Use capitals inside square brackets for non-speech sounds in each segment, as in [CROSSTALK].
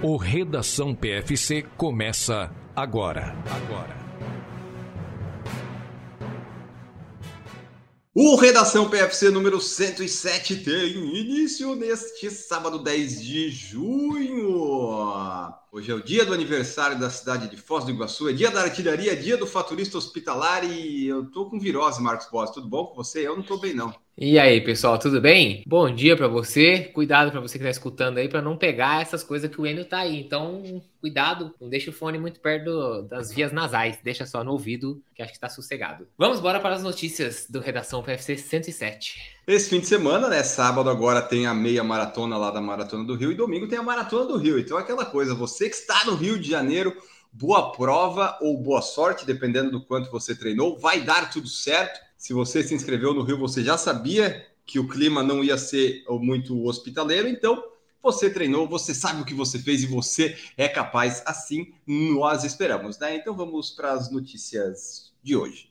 O Redação PFC começa agora. Agora. O Redação PFC número 107 tem início neste sábado 10 de junho. Hoje é o dia do aniversário da cidade de Foz do Iguaçu, é dia da artilharia, é dia do faturista hospitalar e eu tô com virose, Marcos Boss. Tudo bom com você? Eu não tô bem, não. E aí, pessoal, tudo bem? Bom dia para você. Cuidado para você que está escutando aí para não pegar essas coisas que o Enio tá aí. Então, cuidado, não deixa o fone muito perto do, das vias nasais, deixa só no ouvido, que acho que está sossegado. Vamos embora para as notícias do Redação PFC 107. Esse fim de semana, né, sábado agora tem a meia maratona lá da Maratona do Rio e domingo tem a Maratona do Rio. Então, aquela coisa, você que está no Rio de Janeiro, boa prova ou boa sorte, dependendo do quanto você treinou, vai dar tudo certo se você se inscreveu no Rio, você já sabia que o clima não ia ser muito hospitaleiro, então você treinou, você sabe o que você fez e você é capaz, assim nós esperamos, né? Então vamos para as notícias de hoje.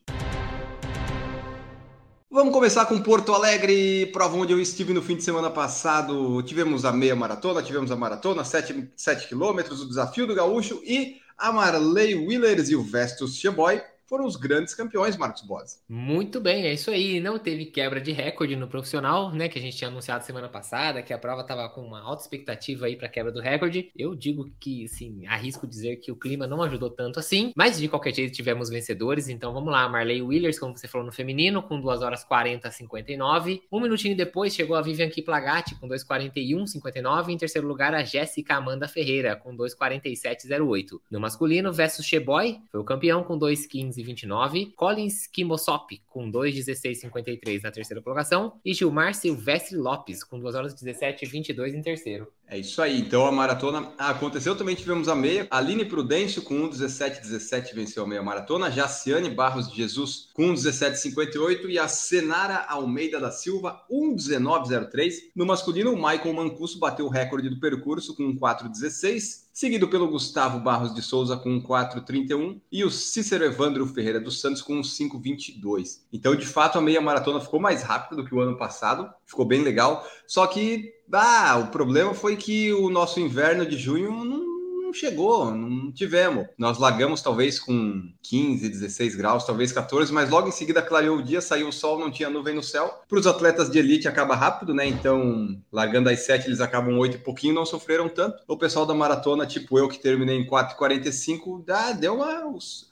Vamos começar com Porto Alegre, prova onde eu estive no fim de semana passado. Tivemos a meia maratona, tivemos a maratona, 7, 7 quilômetros, o desafio do gaúcho e a Marley Willers e o Vestus Cheboy foram os grandes campeões, Marcos Boas. Muito bem, é isso aí. Não teve quebra de recorde no profissional, né? Que a gente tinha anunciado semana passada, que a prova estava com uma alta expectativa aí para quebra do recorde. Eu digo que, sim, arrisco dizer que o clima não ajudou tanto assim, mas de qualquer jeito tivemos vencedores. Então vamos lá, Marley Willers, como você falou no feminino, com 2 horas 40 59. Um minutinho depois chegou a Vivian Kiplagatti com 2:41 59. Em terceiro lugar, a Jéssica Amanda Ferreira com 2:47 08. No masculino, versus Cheboy, foi o campeão com 2:15 2,29. Collins Kimosop com 2,16,53 na terceira colocação. E Gilmar Silvestre Lopes com 2 horas 17 e 22 em terceiro. É isso aí. Então a maratona aconteceu. Também tivemos a meia. Aline Prudêncio com 1,17,17 venceu a meia maratona. Jaciane Barros de Jesus com 1,17,58. E a Senara Almeida da Silva 1,19,03. No masculino, o Michael Mancuso bateu o recorde do percurso com 4,16 seguido pelo Gustavo Barros de Souza com 4,31 e o Cícero Evandro Ferreira dos Santos com 5,22. Então, de fato, a meia maratona ficou mais rápida do que o ano passado, ficou bem legal. Só que, ah, o problema foi que o nosso inverno de junho não chegou, não tivemos. Nós largamos talvez com 15, 16 graus, talvez 14, mas logo em seguida clareou o dia, saiu o sol, não tinha nuvem no céu. Para os atletas de elite acaba rápido, né? Então, largando às 7, eles acabam 8 e pouquinho, não sofreram tanto. O pessoal da maratona, tipo eu que terminei em 4,45, ah, deu uma.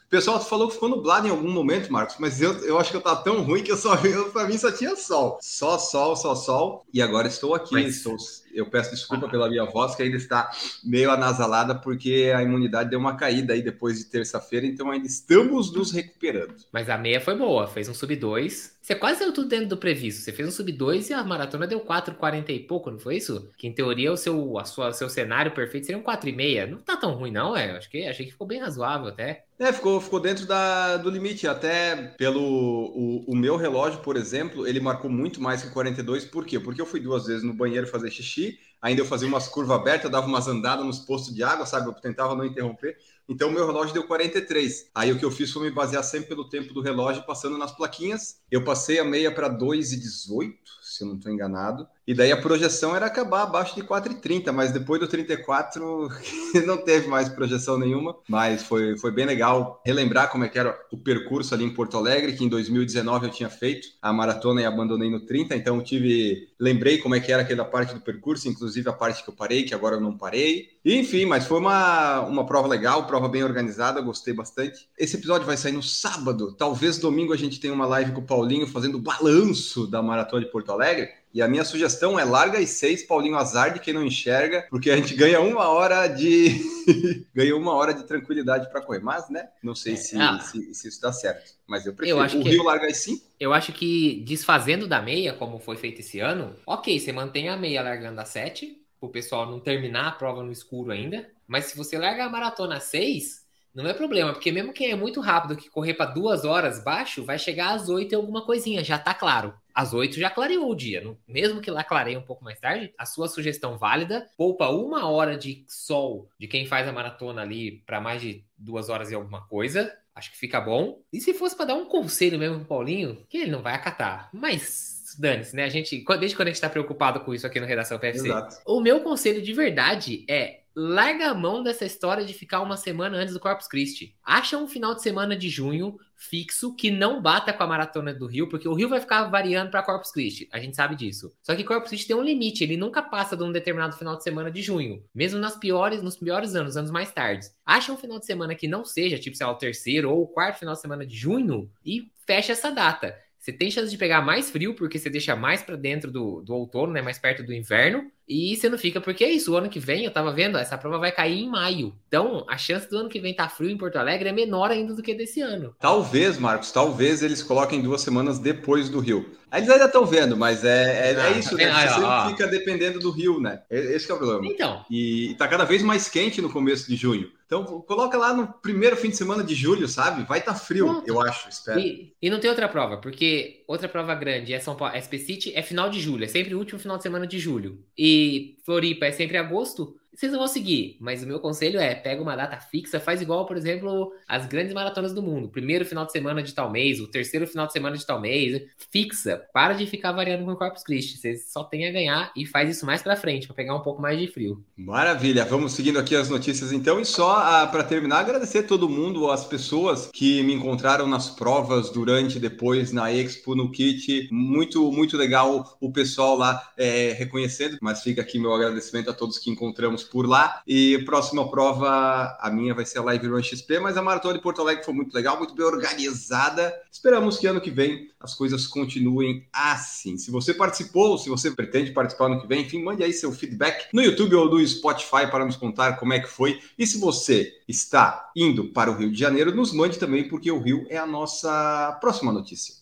O pessoal falou que ficou nublado em algum momento, Marcos, mas eu, eu acho que eu tava tão ruim que eu só [LAUGHS] para mim só tinha sol. Só sol, só sol. E agora estou aqui, mas... estou eu peço desculpa pela minha voz, que ainda está meio anasalada, porque a imunidade deu uma caída aí depois de terça-feira, então ainda estamos nos recuperando. Mas a meia foi boa, fez um sub 2 você quase deu tudo dentro do previsto. Você fez um sub 2 e a maratona deu 4,40 e pouco, não foi isso? Que em teoria o seu, a sua, seu cenário perfeito seria um 4,5. Não tá tão ruim, não, é? Acho que, achei que ficou bem razoável até. É, ficou, ficou dentro da, do limite. Até pelo o, o, meu relógio, por exemplo, ele marcou muito mais que 42. Por quê? Porque eu fui duas vezes no banheiro fazer xixi, ainda eu fazia umas curvas abertas, dava umas andadas nos postos de água, sabe? Eu tentava não interromper. Então, meu relógio deu 43. Aí, o que eu fiz foi me basear sempre pelo tempo do relógio, passando nas plaquinhas. Eu passei a meia para 2,18, se eu não estou enganado. E daí a projeção era acabar abaixo de 4,30, mas depois do 34 [LAUGHS] não teve mais projeção nenhuma. Mas foi, foi bem legal relembrar como é que era o percurso ali em Porto Alegre, que em 2019 eu tinha feito a maratona e abandonei no 30, então tive. Lembrei como é que era aquela parte do percurso, inclusive a parte que eu parei, que agora eu não parei. Enfim, mas foi uma, uma prova legal, prova bem organizada, gostei bastante. Esse episódio vai sair no sábado. Talvez domingo a gente tenha uma live com o Paulinho fazendo o balanço da maratona de Porto Alegre. E a minha sugestão é larga e seis, Paulinho Azar de quem não enxerga, porque a gente ganha uma hora de [LAUGHS] ganha uma hora de tranquilidade para correr. Mas, né? Não sei é, se, ah, se, se, isso dá certo. Mas eu prefiro. Eu acho o que, Rio larga e cinco. Eu acho que desfazendo da meia, como foi feito esse ano, ok, você mantém a meia largando a sete, o pessoal não terminar a prova no escuro ainda. Mas se você larga a maratona a seis, não é problema, porque mesmo quem é muito rápido que correr para duas horas baixo, vai chegar às oito e alguma coisinha, já tá claro. Às oito já clareou o dia, mesmo que lá clareie um pouco mais tarde, a sua sugestão válida, poupa uma hora de sol de quem faz a maratona ali para mais de duas horas e alguma coisa, acho que fica bom. E se fosse para dar um conselho mesmo pro Paulinho, que ele não vai acatar, mas dane-se, né? A gente, desde quando a gente tá preocupado com isso aqui no Redação PFC, Exato. o meu conselho de verdade é larga a mão dessa história de ficar uma semana antes do Corpus Christi. Acha um final de semana de junho fixo que não bata com a maratona do Rio, porque o Rio vai ficar variando para Corpus Christi. A gente sabe disso. Só que Corpus Christi tem um limite, ele nunca passa de um determinado final de semana de junho, mesmo nas piores, nos piores anos, anos mais tardes. Acha um final de semana que não seja, tipo, sei lá, o terceiro ou o quarto final de semana de junho e fecha essa data. Você tem chance de pegar mais frio, porque você deixa mais para dentro do, do outono, né? Mais perto do inverno. E você não fica, porque é isso. O ano que vem, eu tava vendo, essa prova vai cair em maio. Então, a chance do ano que vem tá frio em Porto Alegre é menor ainda do que desse ano. Talvez, Marcos, talvez eles coloquem duas semanas depois do Rio. Eles ainda estão vendo, mas é, é, é ah, isso, né? Você sempre fica dependendo do Rio, né? Esse é o problema. Então. E tá cada vez mais quente no começo de junho. Então, coloca lá no primeiro fim de semana de julho, sabe? Vai estar tá frio, Pronto. eu acho, espero. E, e, não tem outra prova, porque outra prova grande é São Paulo, é City, é final de julho, é sempre o último final de semana de julho. E Floripa é sempre agosto vocês não vão seguir, mas o meu conselho é: pega uma data fixa, faz igual, por exemplo, as grandes maratonas do mundo. Primeiro final de semana de tal mês, o terceiro final de semana de tal mês. Fixa. Para de ficar variando com o Corpus Christi. Vocês só tem a ganhar e faz isso mais para frente, para pegar um pouco mais de frio. Maravilha. Vamos seguindo aqui as notícias então. E só ah, para terminar, agradecer a todo mundo, as pessoas que me encontraram nas provas durante, depois, na Expo, no Kit. Muito, muito legal o pessoal lá é, reconhecendo. Mas fica aqui meu agradecimento a todos que encontramos por lá. E próxima prova, a minha vai ser a Live Run XP, mas a Maratona de Porto Alegre foi muito legal, muito bem organizada. Esperamos que ano que vem as coisas continuem assim. Se você participou, se você pretende participar ano que vem, enfim, mande aí seu feedback no YouTube ou no Spotify para nos contar como é que foi. E se você está indo para o Rio de Janeiro, nos mande também, porque o Rio é a nossa próxima notícia.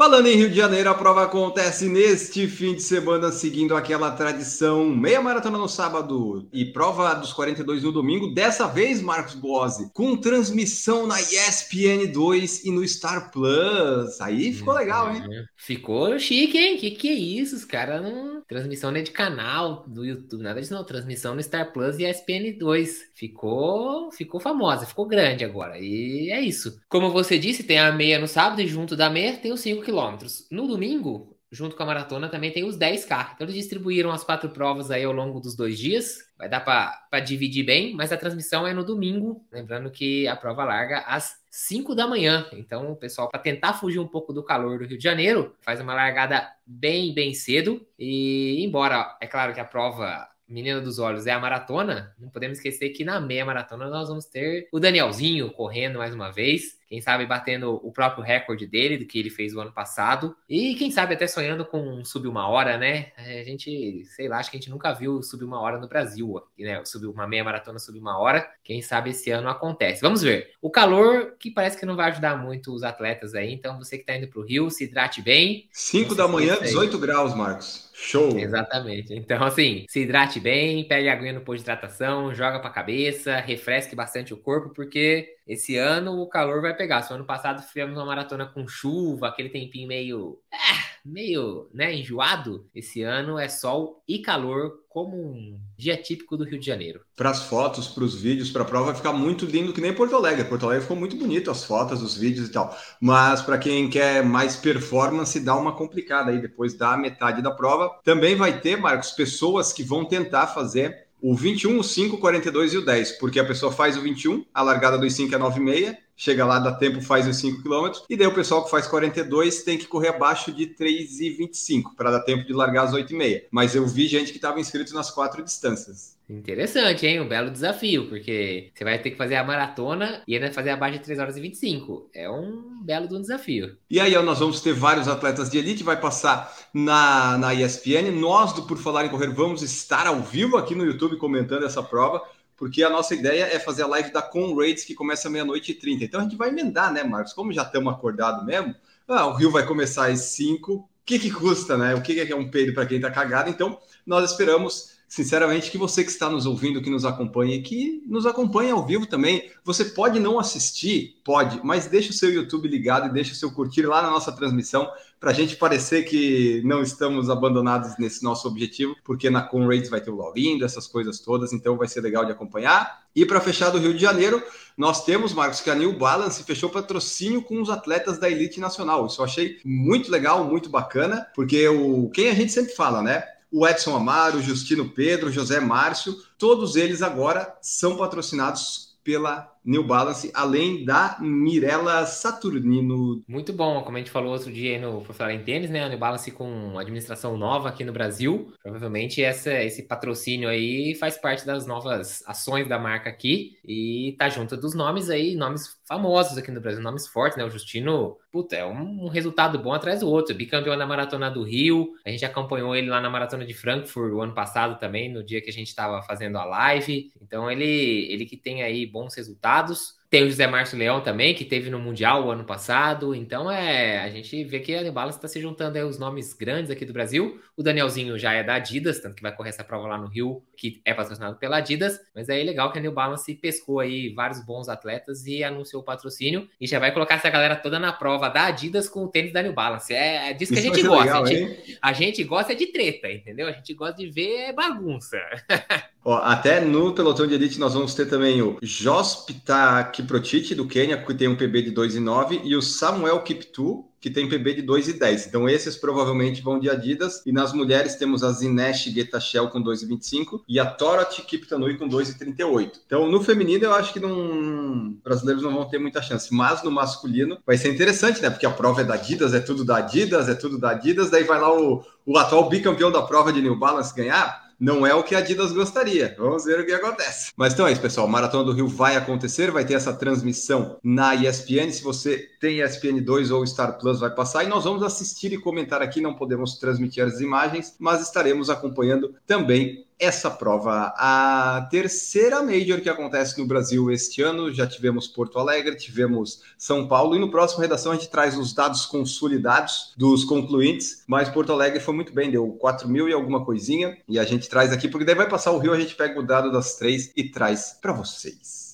Falando em Rio de Janeiro, a prova acontece neste fim de semana, seguindo aquela tradição. Meia maratona no sábado e prova dos 42 no domingo. Dessa vez, Marcos Boazzi, com transmissão na ESPN 2 e no Star Plus. Aí ficou legal, hein? É, ficou chique, hein? Que que é isso? Os caras não. Transmissão nem de canal do YouTube, nada disso não. Transmissão no Star Plus e ESPN 2. Ficou, ficou famosa, ficou grande agora. E é isso. Como você disse, tem a meia no sábado e junto da meia tem os 5 quilômetros. No domingo, junto com a maratona, também tem os 10K. Então eles distribuíram as quatro provas aí ao longo dos dois dias. Vai dar para dividir bem, mas a transmissão é no domingo. Lembrando que a prova larga às 5 da manhã. Então, o pessoal, para tentar fugir um pouco do calor do Rio de Janeiro, faz uma largada bem, bem cedo. E, embora, é claro que a prova menina dos olhos é a maratona, não podemos esquecer que na meia maratona nós vamos ter o Danielzinho correndo mais uma vez. Quem sabe batendo o próprio recorde dele, do que ele fez o ano passado. E quem sabe até sonhando com subir uma hora, né? A gente, sei lá, acho que a gente nunca viu subir uma hora no Brasil, né? Subir uma meia maratona subir uma hora. Quem sabe esse ano acontece. Vamos ver. O calor que parece que não vai ajudar muito os atletas aí. Então você que está indo para o Rio, se hidrate bem. 5 da manhã, 18 graus, Marcos. Show! Exatamente. Então, assim, se hidrate bem, pegue a aguinha no pôr de hidratação, joga para a cabeça, refresque bastante o corpo, porque esse ano o calor vai pegar. Se ano passado fizemos uma maratona com chuva, aquele tempinho meio. É, meio, né, enjoado. Esse ano é sol e calor, como um dia típico do Rio de Janeiro. Para as fotos, para os vídeos, para a prova, vai ficar muito lindo, que nem Porto Alegre. Porto Alegre ficou muito bonito, as fotos, os vídeos e tal. Mas para quem quer mais performance, dá uma complicada aí depois da metade da prova. Também vai ter, Marcos, pessoas que vão tentar fazer o 21, o 5, o 42 e o 10, porque a pessoa faz o 21, a largada dos 5 é 9,6, chega lá, dá tempo, faz os 5 km, e daí o pessoal que faz 42 tem que correr abaixo de 3,25 para dar tempo de largar as 8,6. Mas eu vi gente que estava inscrito nas quatro distâncias. Interessante, hein? Um belo desafio, porque você vai ter que fazer a maratona e ainda fazer abaixo de 3 horas e 25. É um belo de um desafio. E aí, nós vamos ter vários atletas de elite, vai passar na, na ESPN. Nós, do Por Falar em Correr, vamos estar ao vivo aqui no YouTube comentando essa prova, porque a nossa ideia é fazer a live da Conrads, que começa meia-noite e 30. Então a gente vai emendar, né, Marcos? Como já estamos acordados mesmo, ah, o Rio vai começar às 5. O que, que custa, né? O que, que é um peido para quem está cagado? Então, nós esperamos sinceramente, que você que está nos ouvindo, que nos acompanha, que nos acompanha ao vivo também. Você pode não assistir, pode, mas deixa o seu YouTube ligado e deixa o seu curtir lá na nossa transmissão, para a gente parecer que não estamos abandonados nesse nosso objetivo, porque na Conrads vai ter o login, essas coisas todas, então vai ser legal de acompanhar. E para fechar do Rio de Janeiro, nós temos, Marcos, que a New Balance fechou patrocínio com os atletas da Elite Nacional. Isso eu achei muito legal, muito bacana, porque o quem a gente sempre fala, né? O Edson Amaro, Justino Pedro, José Márcio, todos eles agora são patrocinados pela New Balance, além da Mirella Saturnino. Muito bom, como a gente falou outro dia no Por Falar em Tênis, né? A New Balance com administração nova aqui no Brasil. Provavelmente essa, esse patrocínio aí faz parte das novas ações da marca aqui e tá junto dos nomes aí, nomes famosos aqui no Brasil, nomes fortes, né? O Justino, puta, é um, um resultado bom atrás do outro. Bicampeão da Maratona do Rio, a gente acompanhou ele lá na Maratona de Frankfurt o ano passado também, no dia que a gente estava fazendo a live. Então ele, ele que tem aí bons resultados resultados. Tem o José Márcio Leão também, que teve no Mundial o ano passado. Então, é, a gente vê que a New Balance está se juntando aí os nomes grandes aqui do Brasil. O Danielzinho já é da Adidas, tanto que vai correr essa prova lá no Rio, que é patrocinado pela Adidas. Mas é legal que a New Balance pescou aí vários bons atletas e anunciou o patrocínio. E já vai colocar essa galera toda na prova da Adidas com o tênis da New Balance. É, é disso que Isso a gente gosta. Legal, a, gente, a gente gosta de treta, entendeu? A gente gosta de ver bagunça. [LAUGHS] Ó, até no pelotão de elite nós vamos ter também o Jospita Kiprotich do Quênia, que tem um PB de 2,9, e o Samuel Kiptu, que tem PB de 2,10. Então esses provavelmente vão de Adidas. E nas mulheres temos a Zinesh Getachel com 2,25 e a Torot Kiptanui com 2,38. Então no feminino eu acho que não brasileiros não vão ter muita chance, mas no masculino vai ser interessante, né? Porque a prova é da Adidas, é tudo da Adidas, é tudo da Adidas, daí vai lá o, o atual bicampeão da prova de New Balance ganhar não é o que a Adidas gostaria. Vamos ver o que acontece. Mas então é isso, pessoal. Maratona do Rio vai acontecer, vai ter essa transmissão na ESPN. Se você tem ESPN 2 ou Star Plus, vai passar. E nós vamos assistir e comentar aqui. Não podemos transmitir as imagens, mas estaremos acompanhando também essa prova. A terceira Major que acontece no Brasil este ano, já tivemos Porto Alegre, tivemos São Paulo, e no próximo redação a gente traz os dados consolidados dos concluintes, mas Porto Alegre foi muito bem, deu 4 mil e alguma coisinha, e a gente traz aqui, porque daí vai passar o Rio, a gente pega o dado das três e traz para vocês.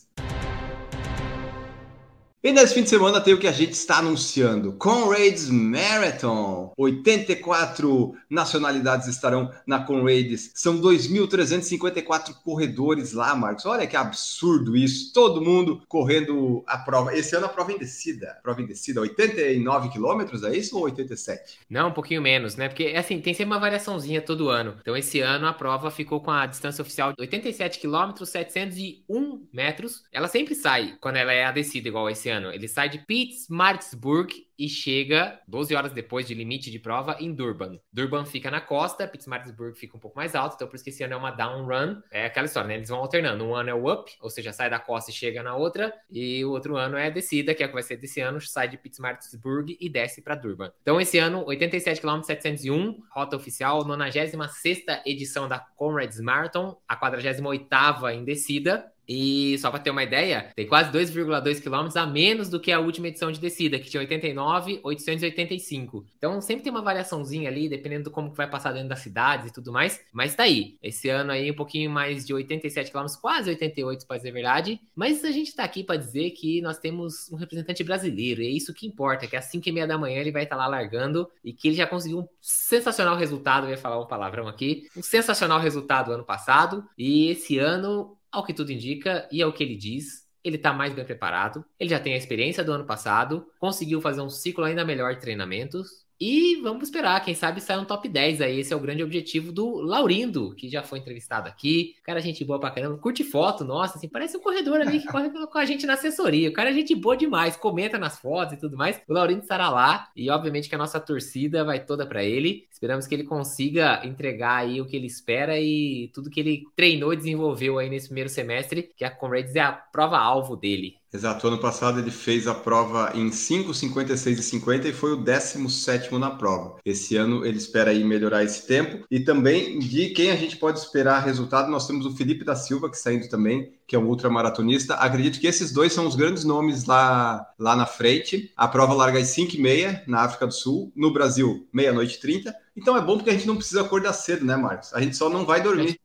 E nesse fim de semana tem o que a gente está anunciando: Conrads Marathon. 84 nacionalidades estarão na Conrads. São 2.354 corredores lá, Marcos. Olha que absurdo isso. Todo mundo correndo a prova. Esse ano a prova em descida. Prova em descida, 89 quilômetros, é isso ou 87? Não, um pouquinho menos, né? Porque assim, tem sempre uma variaçãozinha todo ano. Então esse ano a prova ficou com a distância oficial de 87 quilômetros, 701 metros. Ela sempre sai quando ela é a descida, igual esse ano ano. Ele sai de Pittsburgh e chega 12 horas depois de limite de prova em Durban. Durban fica na costa, Pittsburgh fica um pouco mais alto, então por isso que esse ano é uma down run. É aquela história, né? Eles vão alternando. Um ano é o up, ou seja, sai da costa e chega na outra, e o outro ano é a descida, que é o que vai ser desse ano, sai de Pittsburgh e desce para Durban. Então esse ano, 87 km 701, rota oficial, 96 edição da Comrades Marathon, a 48 em descida, e só para ter uma ideia, tem quase 2,2 km a menos do que a última edição de descida, que tinha 89,885. Então sempre tem uma variaçãozinha ali, dependendo do como que vai passar dentro das cidades e tudo mais. Mas tá aí. Esse ano aí um pouquinho mais de 87 km, quase 88 para dizer a verdade. Mas a gente tá aqui para dizer que nós temos um representante brasileiro. E é isso que importa, que às 5 e meia da manhã ele vai estar tá lá largando e que ele já conseguiu um sensacional resultado. Eu ia falar um palavrão aqui. Um sensacional resultado ano passado. E esse ano ao que tudo indica e ao que ele diz, ele está mais bem preparado, ele já tem a experiência do ano passado, conseguiu fazer um ciclo ainda melhor de treinamentos, e vamos esperar, quem sabe sai um top 10 aí. Esse é o grande objetivo do Laurindo, que já foi entrevistado aqui. Cara, gente boa pra caramba. Curte foto, nossa, assim, parece um corredor ali que corre com a gente na assessoria. O cara é gente boa demais, comenta nas fotos e tudo mais. O Laurindo estará lá e, obviamente, que a nossa torcida vai toda para ele. Esperamos que ele consiga entregar aí o que ele espera e tudo que ele treinou e desenvolveu aí nesse primeiro semestre, que a Comrades é a prova-alvo dele. Exato, ano passado ele fez a prova em 5,56 e 50 e foi o 17 na prova. Esse ano ele espera aí melhorar esse tempo. E também de quem a gente pode esperar resultado, nós temos o Felipe da Silva, que saindo também, que é um ultramaratonista. Acredito que esses dois são os grandes nomes lá, lá na frente. A prova larga às 5 e meia na África do Sul, no Brasil, meia-noite e 30. Então é bom porque a gente não precisa acordar cedo, né, Marcos? A gente só não vai dormir.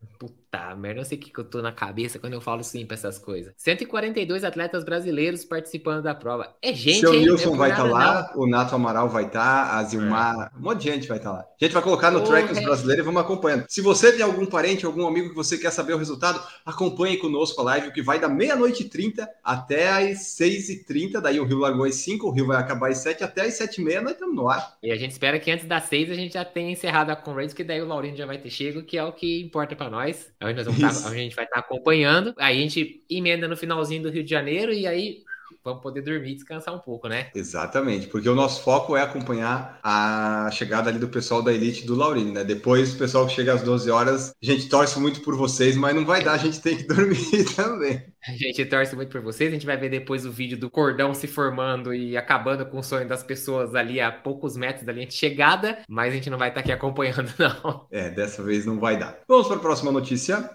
Puta merda, não sei o que, que eu tô na cabeça quando eu falo sim pra essas coisas. 142 atletas brasileiros participando da prova. É gente, Seu Nilson vai estar tá lá, não. o Nato Amaral vai estar, tá, a Zilmar, é. um monte de gente vai estar tá lá. A gente vai colocar no track os brasileiros e vamos acompanhando. Se você tem algum parente, algum amigo que você quer saber o resultado, acompanhe conosco a live, que vai da meia-noite e 30 até às 6 e 30 daí o Rio largou às 5, o Rio vai acabar às 7, até às 7 e meia nós estamos no ar. E a gente espera que antes das 6 a gente já tenha encerrado a Conrads, que daí o Laurindo já vai ter chego, que é o que importa para nós. Onde nós vamos tá, a gente vai estar tá acompanhando. Aí a gente emenda no finalzinho do Rio de Janeiro e aí vamos poder dormir e descansar um pouco, né? Exatamente, porque o nosso foco é acompanhar a chegada ali do pessoal da Elite do Laurine, né? Depois, o pessoal que chega às 12 horas, a gente torce muito por vocês, mas não vai dar, a gente tem que [LAUGHS] dormir também. A gente torce muito por vocês, a gente vai ver depois o vídeo do cordão se formando e acabando com o sonho das pessoas ali a poucos metros da linha de chegada, mas a gente não vai estar aqui acompanhando, [LAUGHS] não. É, dessa vez não vai dar. Vamos para a próxima notícia.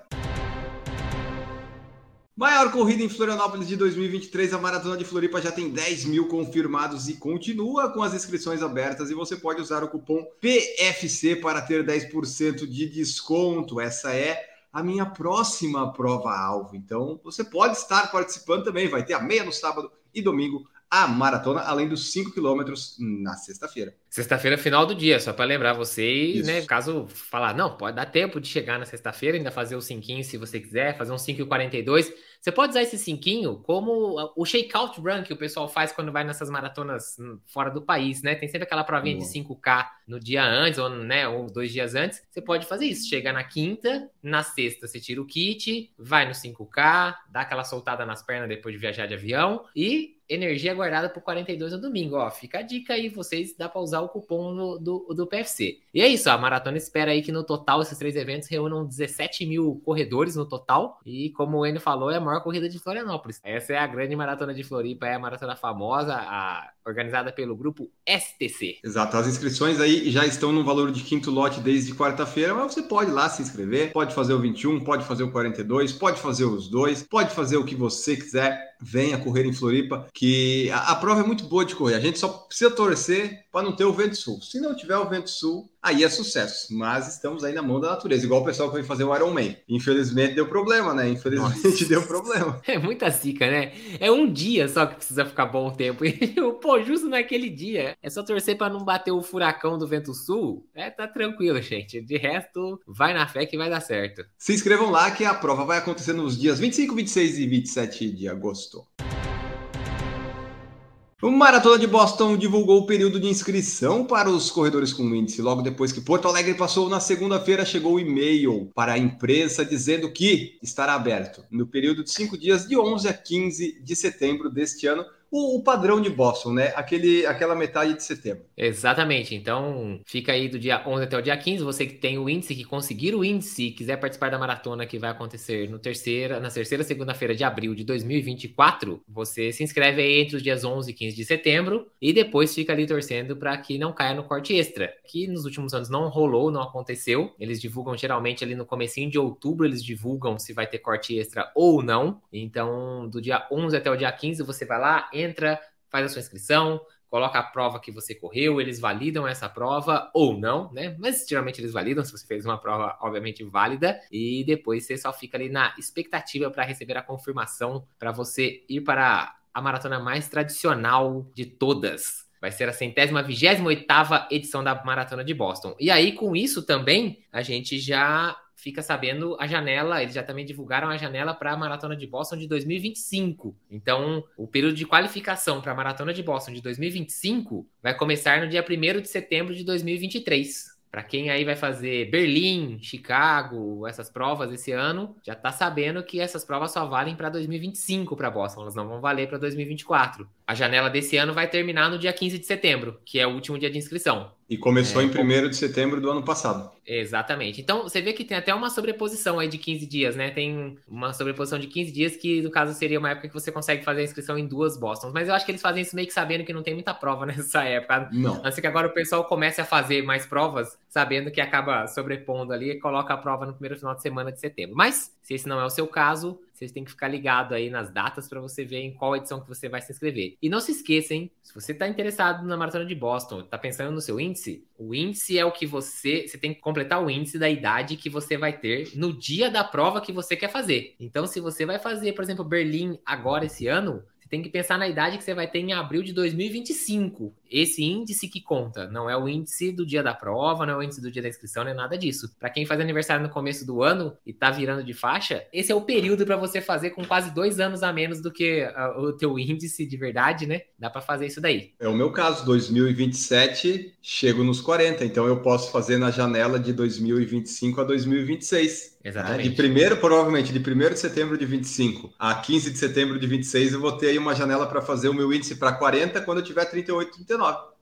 Maior corrida em Florianópolis de 2023, a Maratona de Floripa já tem 10 mil confirmados e continua com as inscrições abertas. E você pode usar o cupom PFC para ter 10% de desconto. Essa é a minha próxima prova-alvo. Então você pode estar participando também. Vai ter a meia no sábado e domingo a maratona, além dos 5 quilômetros na sexta-feira. Sexta-feira, final do dia, só para lembrar vocês, Isso. né? Caso falar, não, pode dar tempo de chegar na sexta-feira, ainda fazer o 5 se você quiser, fazer um 5,42. Você pode usar esse 5 como o shakeout run que o pessoal faz quando vai nessas maratonas fora do país, né? Tem sempre aquela provinha de 5K no dia antes, ou, né, ou dois dias antes. Você pode fazer isso. Chega na quinta, na sexta você tira o kit, vai no 5K, dá aquela soltada nas pernas depois de viajar de avião e energia guardada por 42 no domingo. Ó, fica a dica aí, vocês dá para usar o cupom do, do, PFC. E é isso, a maratona espera aí que no total esses três eventos reúnam 17 mil corredores no total. E como o Enio falou, é a maior corrida de Florianópolis. Essa é a grande maratona de Floripa, é a maratona famosa, a, organizada pelo grupo STC. Exato, as inscrições aí já estão no valor de quinto lote desde quarta-feira, mas você pode lá se inscrever, pode fazer o 21, pode fazer o 42, pode fazer os dois, pode fazer o que você quiser venha correr em Floripa, que a, a, prova é muito boa de correr. A gente só precisa torcer para não ter o vento sul. Se não tiver o vento sul, aí é sucesso. Mas estamos aí na mão da natureza, igual o pessoal que foi fazer o Iron Man. Infelizmente deu problema, né? Infelizmente Nossa. [LAUGHS] deu problema. É muita zica, né? É um dia só que precisa ficar bom o tempo. [LAUGHS] E, pô, justo naquele dia, é só torcer para não bater o furacão do vento sul. É, tá tranquilo, gente. De resto, vai na fé que vai dar certo. Se inscrevam lá que a prova vai acontecer nos dias 25, 26 e 27 de agosto. O Maratona de Boston divulgou o período de inscrição para os corredores com índice. Logo depois que Porto Alegre passou, na segunda-feira chegou o e-mail para a imprensa dizendo que estará aberto no período de cinco dias, de 11 a 15 de setembro deste ano, o, padrão de Boston, né? Aquele, aquela metade de setembro. Exatamente. Então, fica aí do dia 11 até o dia 15. Você que tem o índice, que conseguir o índice e quiser participar da maratona que vai acontecer no terceira, na terceira segunda-feira de abril de 2024, você se inscreve aí entre os dias 11 e 15 de setembro e depois fica ali torcendo para que não caia no corte extra, que nos últimos anos não rolou, não aconteceu. Eles divulgam geralmente ali no comecinho de outubro, eles divulgam se vai ter corte extra ou não. Então, do dia 11 até o dia 15, você vai lá, entra, faz a sua inscrição, coloca a prova que você correu, eles validam essa prova ou não, né? Mas geralmente eles validam se você fez uma prova, obviamente, válida, e depois você só fica ali na expectativa para receber a confirmação para você ir para a maratona mais tradicional de todas. Vai ser a centésima, vigésima oitava edição da Maratona de Boston. E aí, com isso também, a gente já fica sabendo a janela, eles já também divulgaram a janela para a Maratona de Boston de 2025. Então, o período de qualificação para a Maratona de Boston de 2025 vai começar no dia 1 de setembro de 2023. Para quem aí vai fazer Berlim, Chicago, essas provas esse ano, já está sabendo que essas provas só valem para 2025 para Boston, elas não vão valer para 2024. A janela desse ano vai terminar no dia 15 de setembro, que é o último dia de inscrição. E começou é, em 1 de setembro do ano passado. Exatamente. Então, você vê que tem até uma sobreposição aí de 15 dias, né? Tem uma sobreposição de 15 dias, que no caso seria uma época que você consegue fazer a inscrição em duas Bostons. Mas eu acho que eles fazem isso meio que sabendo que não tem muita prova [LAUGHS] nessa época. Não. Assim que agora o pessoal comece a fazer mais provas, sabendo que acaba sobrepondo ali e coloca a prova no primeiro final de semana de setembro. Mas, se esse não é o seu caso, você tem que ficar ligado aí nas datas para você ver em qual edição que você vai se inscrever. E não se esqueça, hein? Se você está interessado na maratona de Boston, está pensando no seu índice, o índice é o que você. Você tem que completar o índice da idade que você vai ter no dia da prova que você quer fazer. Então, se você vai fazer, por exemplo, Berlim agora esse ano, você tem que pensar na idade que você vai ter em abril de 2025. Esse índice que conta, não é o índice do dia da prova, não é o índice do dia da inscrição, não é nada disso. Para quem faz aniversário no começo do ano e tá virando de faixa, esse é o período para você fazer com quase dois anos a menos do que uh, o teu índice de verdade, né? Dá para fazer isso daí. É o meu caso, 2027, chego nos 40, então eu posso fazer na janela de 2025 a 2026. Exatamente. De primeiro, provavelmente, de 1 de setembro de 25 a 15 de setembro de 26, eu vou ter aí uma janela para fazer o meu índice para 40 quando eu tiver 38, 39.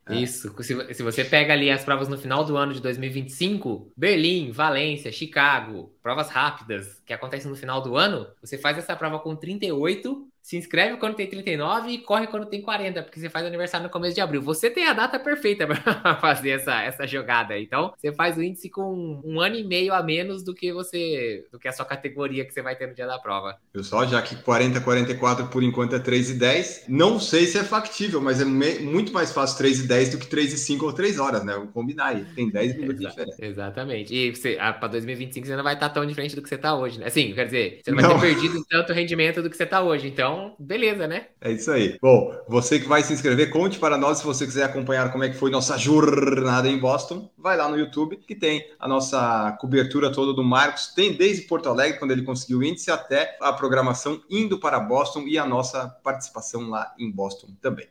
É. Isso. Se, se você pega ali as provas no final do ano de 2025, Berlim, Valência, Chicago, provas rápidas que acontecem no final do ano, você faz essa prova com 38 se inscreve quando tem 39 e corre quando tem 40, porque você faz aniversário no começo de abril. Você tem a data perfeita [LAUGHS] para fazer essa, essa jogada. Então, você faz o índice com um ano e meio a menos do que você do que a sua categoria que você vai ter no dia da prova. Pessoal, já que 40 44 por enquanto é 3 e 10, não sei se é factível, mas é muito mais fácil 3 e 10 do que 3 e 5 ou 3 horas, né? Vamos combinar aí. Tem 10 [LAUGHS] minutos de diferença. Exatamente. E você, ah, para 2025 você não vai estar tão diferente do que você está hoje, né? Assim, quer dizer, você não vai não. ter perdido tanto rendimento do que você está hoje. Então, então, beleza, né? É isso aí. Bom, você que vai se inscrever, conte para nós se você quiser acompanhar como é que foi nossa jornada em Boston. Vai lá no YouTube, que tem a nossa cobertura toda do Marcos. Tem desde Porto Alegre, quando ele conseguiu o índice, até a programação indo para Boston e a nossa participação lá em Boston também.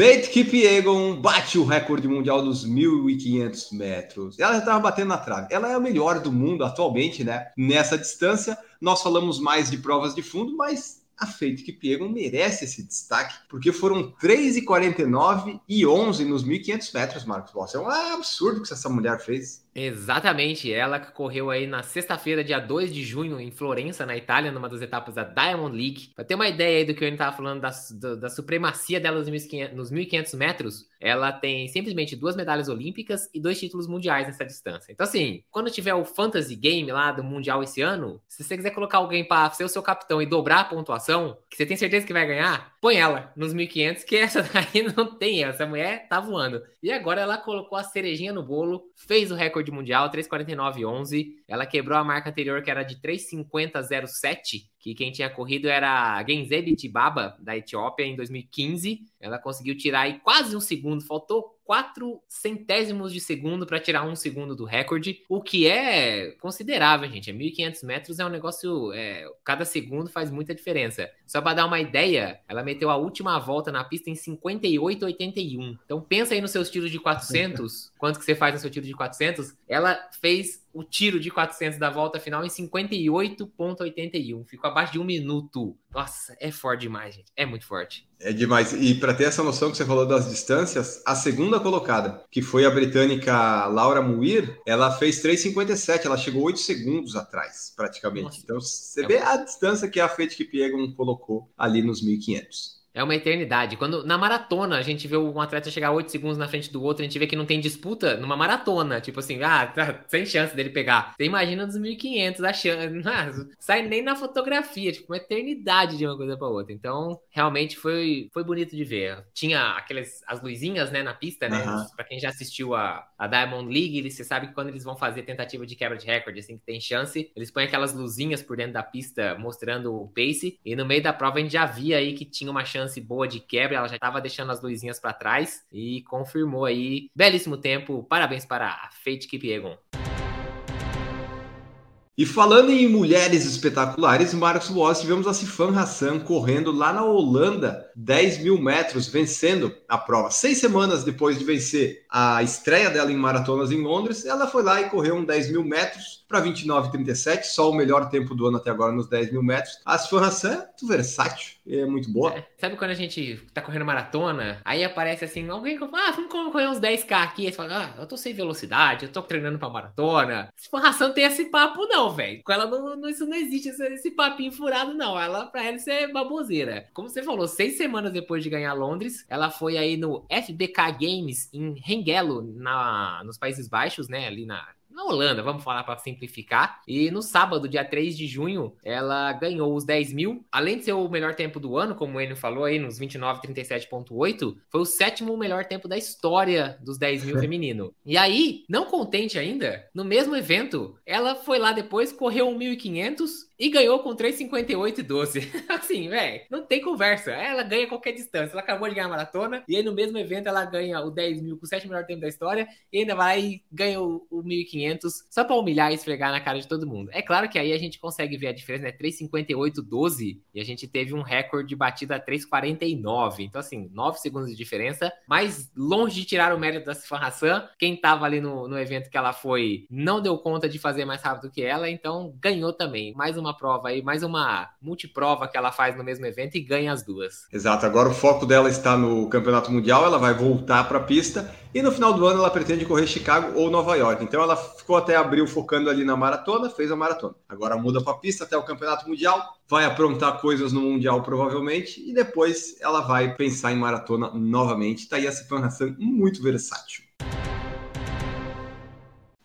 Faith Kipiegon bate o recorde mundial dos 1.500 metros. Ela já estava batendo na trave. Ela é a melhor do mundo atualmente, né? Nessa distância. Nós falamos mais de provas de fundo, mas a Feito Kipiegon merece esse destaque, porque foram 3,49 e 11 nos 1.500 metros, Marcos Boss. É um absurdo que essa mulher fez. Exatamente, ela que correu aí na sexta-feira, dia 2 de junho, em Florença, na Itália, numa das etapas da Diamond League. Pra ter uma ideia aí do que eu estava falando da, da, supremacia dela nos 1.500, nos 1.500 metros, ela tem simplesmente duas medalhas olímpicas e dois títulos mundiais nessa distância. Então, assim, quando tiver o Fantasy Game lá do Mundial esse ano, se você quiser colocar alguém para ser o seu capitão e dobrar a pontuação, que você tem certeza que vai ganhar, põe ela nos 1.500, que essa daí [LAUGHS] não tem, essa mulher tá voando. E agora ela colocou a cerejinha no bolo, fez o recorde mundial, 3,49,11. Ela quebrou a marca anterior, que era de 3,50,07 que quem tinha corrido era Genzebe Tibaba, da Etiópia, em 2015. Ela conseguiu tirar aí quase um segundo, faltou quatro centésimos de segundo para tirar um segundo do recorde, o que é considerável, gente. É 1.500 metros é um negócio, é, cada segundo faz muita diferença. Só para dar uma ideia, ela meteu a última volta na pista em 58,81. Então pensa aí no seu tiro de 400, [LAUGHS] quanto que você faz no seu tiro de 400? Ela fez o tiro de 400 da volta final em 58,81. Ficou abaixo de um minuto. Nossa, é forte demais, gente. É muito forte. É demais. E para ter essa noção que você falou das distâncias, a segunda colocada, que foi a britânica Laura Muir, ela fez 3,57. Ela chegou 8 segundos atrás, praticamente. Nossa. Então você é vê a distância que a Fate Kipiegon colocou ali nos 1.500. É uma eternidade. Quando na maratona a gente vê um atleta chegar 8 segundos na frente do outro, a gente vê que não tem disputa numa maratona. Tipo assim, ah, tá sem chance dele pegar. Você imagina dos 1500, a chance. [LAUGHS] Ah, sai nem na fotografia, tipo, uma eternidade de uma coisa para outra. Então, realmente foi, foi bonito de ver. Tinha aquelas as luzinhas, né, na pista, né? Uhum. Para quem já assistiu a, a Diamond League, você sabe que quando eles vão fazer tentativa de quebra de recorde, assim, que tem chance, eles põem aquelas luzinhas por dentro da pista mostrando o pace. E no meio da prova a gente já via aí que tinha uma chance chance boa de quebra, ela já estava deixando as luzinhas para trás e confirmou aí. Belíssimo tempo, parabéns para a Fate Kipiegon. E falando em mulheres espetaculares, Marcos Wallace, tivemos a Sifan Hassan correndo lá na Holanda, 10 mil metros, vencendo a prova. Seis semanas depois de vencer a estreia dela em maratonas em Londres, ela foi lá e correu um 10 mil metros para 29,37, só o melhor tempo do ano até agora nos 10 mil metros. A Sifan Hassan é muito versátil, é muito boa. É, sabe quando a gente tá correndo maratona, aí aparece assim, alguém que fala, ah, vamos correr uns 10k aqui, aí você fala, ah, eu tô sem velocidade, eu tô treinando pra maratona. Sifan Hassan tem esse papo não, velho. Com ela não, não, isso não existe, esse, papinho furado não, ela, pra ela isso é baboseira. Como você falou, seis semanas depois de ganhar Londres, ela foi aí no FBK Games em Hengelo, na, nos Países Baixos, né, ali na na Holanda, vamos falar para simplificar. E no sábado, dia 3 de junho, ela ganhou os 10 mil. Além de ser o melhor tempo do ano, como o Enio falou aí, nos 29,37,8, foi o sétimo melhor tempo da história dos 10 mil [LAUGHS] feminino. E aí, não contente ainda, no mesmo evento, ela foi lá depois, correu 1.500 e ganhou com 3,58 e 12. [LAUGHS] assim, velho, não tem conversa. Ela ganha qualquer distância. Ela acabou de ganhar a maratona e aí no mesmo evento ela ganha o 10 mil com o sétimo melhor tempo da história e ainda vai e ganha o, o 1.500 só pra humilhar e esfregar na cara de todo mundo. É claro que aí a gente consegue ver a diferença, né? 3,58 12 e a gente teve um recorde de batida 3,49. Então, assim, 9 segundos de diferença. Mas longe de tirar o mérito da Sifan Hassan, quem tava ali no, no evento que ela foi não deu conta de fazer mais rápido que ela, então ganhou também. Mais uma uma prova aí, mais uma multiprova que ela faz no mesmo evento e ganha as duas. Exato, agora o foco dela está no Campeonato Mundial, ela vai voltar para a pista e no final do ano ela pretende correr Chicago ou Nova York. Então ela ficou até abril focando ali na maratona, fez a maratona. Agora muda para a pista até o Campeonato Mundial, vai aprontar coisas no Mundial provavelmente e depois ela vai pensar em maratona novamente. Tá aí essa informação muito versátil.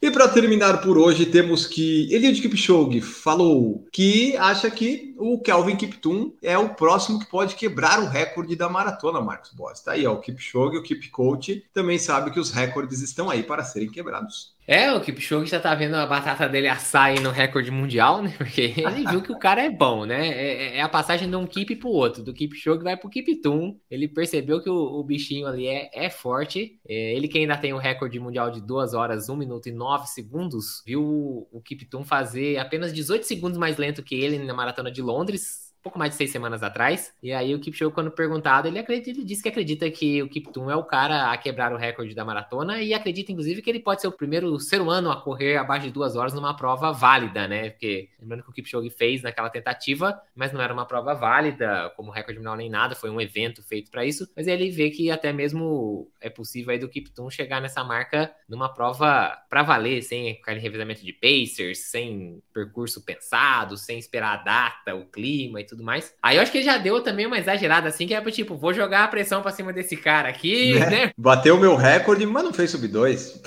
E para terminar por hoje, temos que Eliud Kipchoge falou que acha que o Kelvin Kiptum é o próximo que pode quebrar o recorde da maratona, Marcos Boss. Tá aí, ó, o Kipchoge, o Kipcoach, também sabe que os recordes estão aí para serem quebrados. É, o Kipchoge já tá vendo a batata dele assar aí no recorde mundial, né? Porque ele viu que o cara é bom, né? É, é, é a passagem de um Kip pro outro. Do Kipchoge vai pro Kiptum. Ele percebeu que o, o bichinho ali é, é forte. É, ele que ainda tem o recorde mundial de 2 horas, 1 minuto e 9 segundos, viu o, o Kiptum fazer apenas 18 segundos mais lento que ele na maratona de Londres pouco mais de seis semanas atrás. E aí o Kipchoge, quando perguntado, ele, acredita, ele disse que acredita que o Kiptum é o cara a quebrar o recorde da maratona e acredita, inclusive, que ele pode ser o primeiro ser humano a correr abaixo de duas horas numa prova válida, né? Porque lembrando que o Kipchoge fez naquela tentativa, mas não era uma prova válida, como recorde mundial nem nada, foi um evento feito para isso. Mas ele vê que até mesmo é possível aí do Kiptum chegar nessa marca numa prova para valer, sem aquele revezamento de pacers, sem percurso pensado, sem esperar a data, o clima e tudo tudo mais. Aí eu acho que ele já deu também uma exagerada assim, que é tipo, vou jogar a pressão pra cima desse cara aqui, né? né? [LAUGHS] Bateu o meu recorde, mas não fez sub 2.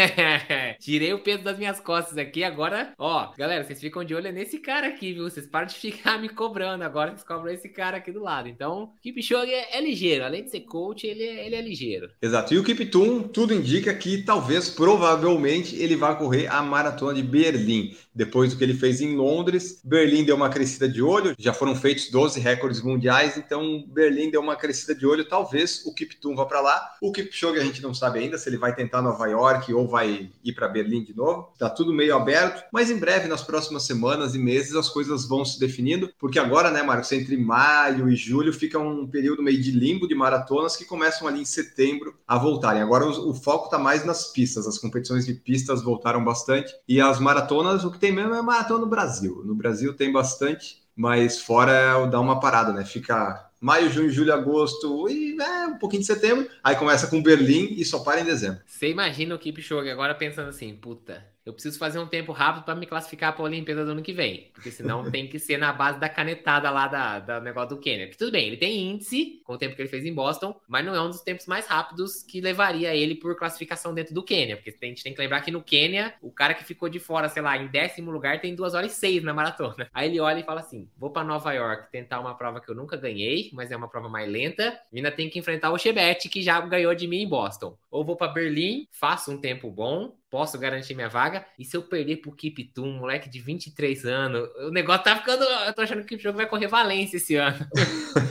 [LAUGHS] Tirei o peso das minhas costas aqui, agora, ó, galera, vocês ficam de olho nesse cara aqui, viu? Vocês param de [LAUGHS] ficar me cobrando agora, vocês cobram esse cara aqui do lado. Então, Kipchoge é, é ligeiro, além de ser coach, ele, é, ele é ligeiro. Exato, e o Kiptum, tudo indica que talvez, provavelmente, ele vá correr a maratona de Berlim. Depois do que ele fez em Londres, Berlim deu uma crescida de olho, já foram feitos 12 recordes mundiais, então Berlim deu uma crescida de olho. Talvez o Kiptum vá para lá. O Kipchoge a gente não sabe ainda se ele vai tentar Nova York ou vai ir para Berlim de novo. Tá tudo meio aberto, mas em breve, nas próximas semanas e meses, as coisas vão se definindo, porque agora, né, Marcos, entre maio e julho fica um período meio de limbo de maratonas que começam ali em setembro a voltarem. Agora o, o foco tá mais nas pistas, as competições de pistas voltaram bastante e as maratonas, o que tem mesmo é maratona no Brasil. No Brasil tem bastante, mas fora é dá uma parada, né? Fica maio, junho, julho, agosto e é, um pouquinho de setembro. Aí começa com Berlim e só para em dezembro. Você imagina o Kipchoge agora pensando assim, puta, eu preciso fazer um tempo rápido para me classificar para a Olimpíada do ano que vem. Porque senão [LAUGHS] tem que ser na base da canetada lá da, da negócio do Quênia. Que tudo bem, ele tem índice com o tempo que ele fez em Boston, mas não é um dos tempos mais rápidos que levaria ele por classificação dentro do Quênia. Porque a gente tem que lembrar que no Quênia, o cara que ficou de fora, sei lá, em décimo lugar, tem duas horas e seis na maratona. Aí ele olha e fala assim: vou para Nova York tentar uma prova que eu nunca ganhei, mas é uma prova mais lenta. E ainda tem que enfrentar o Chebet, que já ganhou de mim em Boston. Ou vou para Berlim, faço um tempo bom, posso garantir minha vaga. E se eu perder pro Kiptum, um moleque de 23 anos, o negócio tá ficando. Eu tô achando que o jogo vai correr Valência esse ano.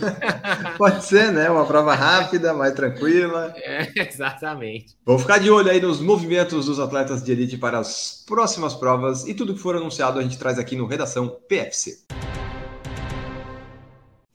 [LAUGHS] Pode ser, né? Uma prova rápida, mais tranquila. É, [LAUGHS] exatamente. Vamos ficar de olho aí nos movimentos dos atletas de elite para as próximas provas e tudo que for anunciado a gente traz aqui no Redação PFC.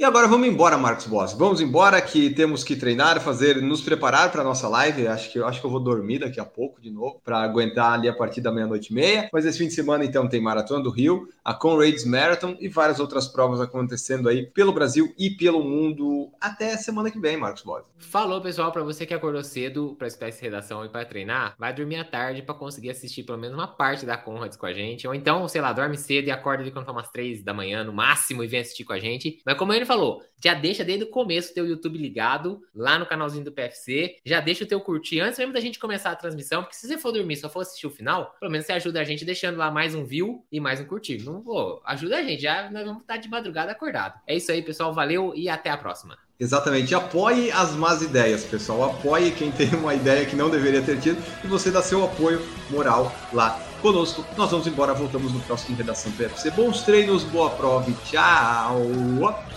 E agora vamos embora, Marcos Boss. Vamos embora que temos que treinar, fazer, nos preparar para a nossa live. Acho que, acho que eu vou dormir daqui a pouco de novo para aguentar ali a partir da meia-noite e meia. Mas esse fim de semana, então, tem Maratona do Rio, a Conrads Marathon e várias outras provas acontecendo aí pelo Brasil e pelo mundo até semana que vem, Marcos Boss. Falou, pessoal, para você que acordou cedo para espécie redação e para treinar, vai dormir à tarde para conseguir assistir pelo menos uma parte da Conrads com a gente. Ou então, sei lá, dorme cedo e acorda ali quando for umas três da manhã no máximo e vem assistir com a gente. Mas como ele falou, já deixa desde o começo o teu YouTube ligado, lá no canalzinho do PFC. Já deixa o teu curtir antes mesmo da gente começar a transmissão, porque se você for dormir só for assistir o final, pelo menos você ajuda a gente deixando lá mais um view e mais um curtir. Não vou, ajuda a gente, já nós vamos estar de madrugada acordado. É isso aí, pessoal. Valeu e até a próxima. Exatamente. Apoie as más ideias, pessoal. Apoie quem tem uma ideia que não deveria ter tido e você dá seu apoio moral lá conosco. Nós vamos embora, voltamos no próximo Redação PFC. Bons treinos, boa prova e tchau!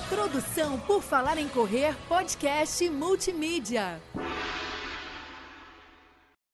Produção por Falar em Correr, podcast multimídia.